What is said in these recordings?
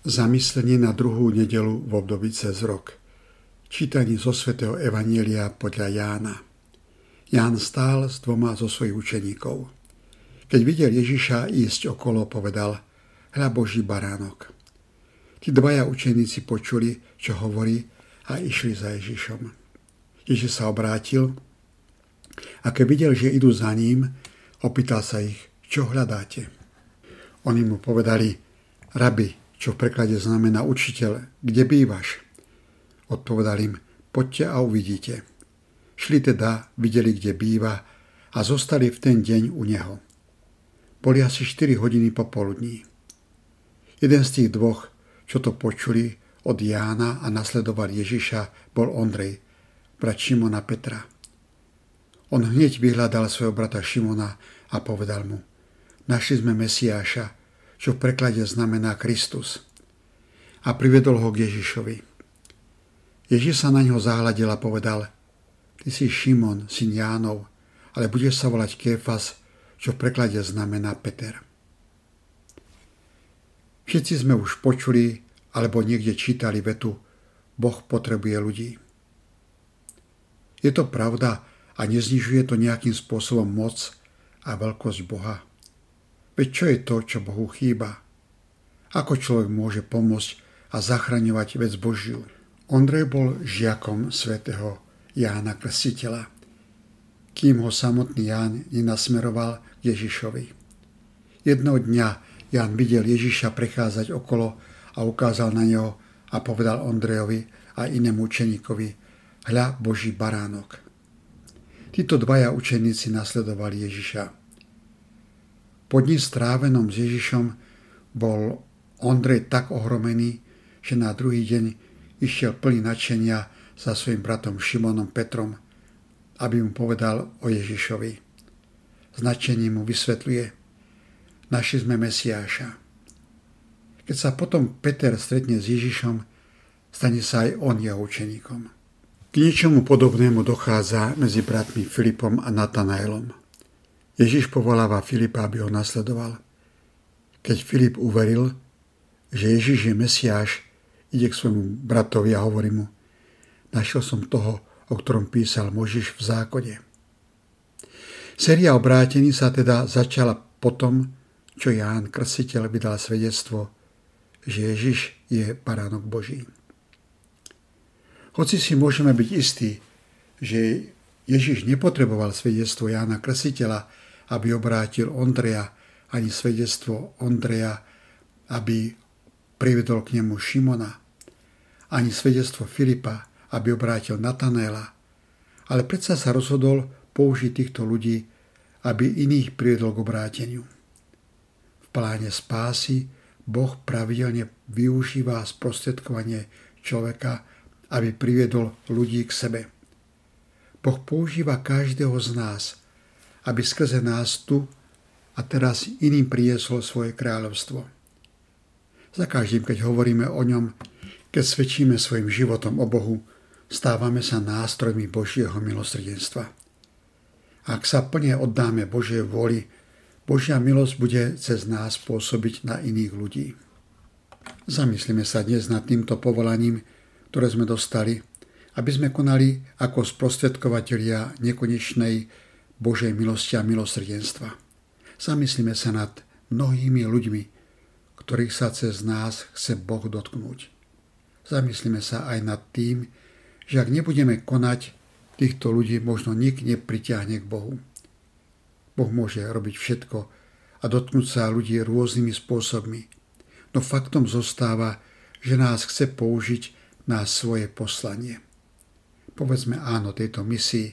Zamyslenie na druhú nedelu v období cez rok. Čítaní zo svätého Evanielia podľa Jána. Ján stál s dvoma zo svojich učeníkov. Keď videl Ježiša ísť okolo, povedal, hľa Boží baránok. Tí dvaja učeníci počuli, čo hovorí a išli za Ježišom. Ježiš sa obrátil a keď videl, že idú za ním, opýtal sa ich, čo hľadáte. Oni mu povedali, rabi, čo v preklade znamená učiteľ, kde bývaš? Odpovedal im, poďte a uvidíte. Šli teda, videli, kde býva a zostali v ten deň u neho. Boli asi 4 hodiny popoludní. Jeden z tých dvoch, čo to počuli od Jána a nasledoval Ježiša, bol Ondrej, brat Šimona Petra. On hneď vyhľadal svojho brata Šimona a povedal mu, našli sme Mesiáša, čo v preklade znamená Kristus. A privedol ho k Ježišovi. Ježiš sa na ňo zahľadil a povedal, ty si Šimon, syn Jánov, ale budeš sa volať Kéfas, čo v preklade znamená Peter. Všetci sme už počuli alebo niekde čítali vetu Boh potrebuje ľudí. Je to pravda a neznižuje to nejakým spôsobom moc a veľkosť Boha. Veď čo je to, čo Bohu chýba? Ako človek môže pomôcť a zachraňovať vec Božiu? Ondrej bol žiakom svätého Jána Krstiteľa, kým ho samotný Ján nenasmeroval k Ježišovi. Jednoho dňa Ján videl Ježiša prechádzať okolo a ukázal na neho a povedal Ondrejovi a inému učeníkovi, hľa Boží baránok. Títo dvaja učeníci nasledovali Ježiša. Po dni strávenom s Ježišom bol Ondrej tak ohromený, že na druhý deň išiel plný nadšenia za svojim bratom Šimonom Petrom, aby mu povedal o Ježišovi. Značenie mu vysvetľuje, našli sme Mesiáša. Keď sa potom Peter stretne s Ježišom, stane sa aj on jeho učeníkom. K niečomu podobnému dochádza medzi bratmi Filipom a Natanaelom. Ježiš povoláva Filipa, aby ho nasledoval. Keď Filip uveril, že Ježiš je Mesiáš, ide k svojmu bratovi a hovorí mu, našiel som toho, o ktorom písal Možiš v zákode. Séria obrátení sa teda začala potom, čo Ján Krstiteľ vydal svedectvo, že Ježiš je baránok Boží. Hoci si môžeme byť istí, že Ježiš nepotreboval svedectvo Jána Krstiteľa, aby obrátil Ondreja, ani svedectvo Ondreja, aby privedol k nemu Šimona, ani svedectvo Filipa, aby obrátil Natanela, ale predsa sa rozhodol použiť týchto ľudí, aby iných privedol k obráteniu. V pláne spásy Boh pravidelne využíva sprostredkovanie človeka, aby priviedol ľudí k sebe. Boh používa každého z nás, aby skrze nás tu a teraz iným priesol svoje kráľovstvo. Za každým, keď hovoríme o ňom, keď svedčíme svojim životom o Bohu, stávame sa nástrojmi Božieho milosrdenstva. Ak sa plne oddáme Božej vôli, Božia milosť bude cez nás pôsobiť na iných ľudí. Zamyslíme sa dnes nad týmto povolaním, ktoré sme dostali, aby sme konali ako sprostredkovateľia nekonečnej Božej milosti a milosrdenstva. Zamyslíme sa nad mnohými ľuďmi, ktorých sa cez nás chce Boh dotknúť. Zamyslíme sa aj nad tým, že ak nebudeme konať, týchto ľudí možno nik nepritiahne k Bohu. Boh môže robiť všetko a dotknúť sa ľudí rôznymi spôsobmi, no faktom zostáva, že nás chce použiť na svoje poslanie. Povedzme áno tejto misii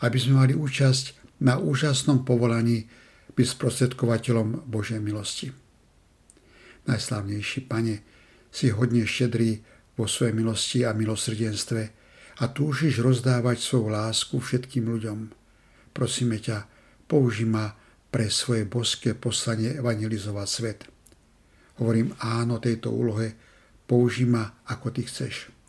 aby sme mali účasť na úžasnom povolaní byť sprostredkovateľom Božej milosti. Najslavnejší Pane, si hodne štedrý vo svojej milosti a milosrdenstve a túžiš rozdávať svoju lásku všetkým ľuďom. Prosíme ťa, použi ma pre svoje boské poslanie evangelizovať svet. Hovorím áno tejto úlohe, použi ma, ako ty chceš.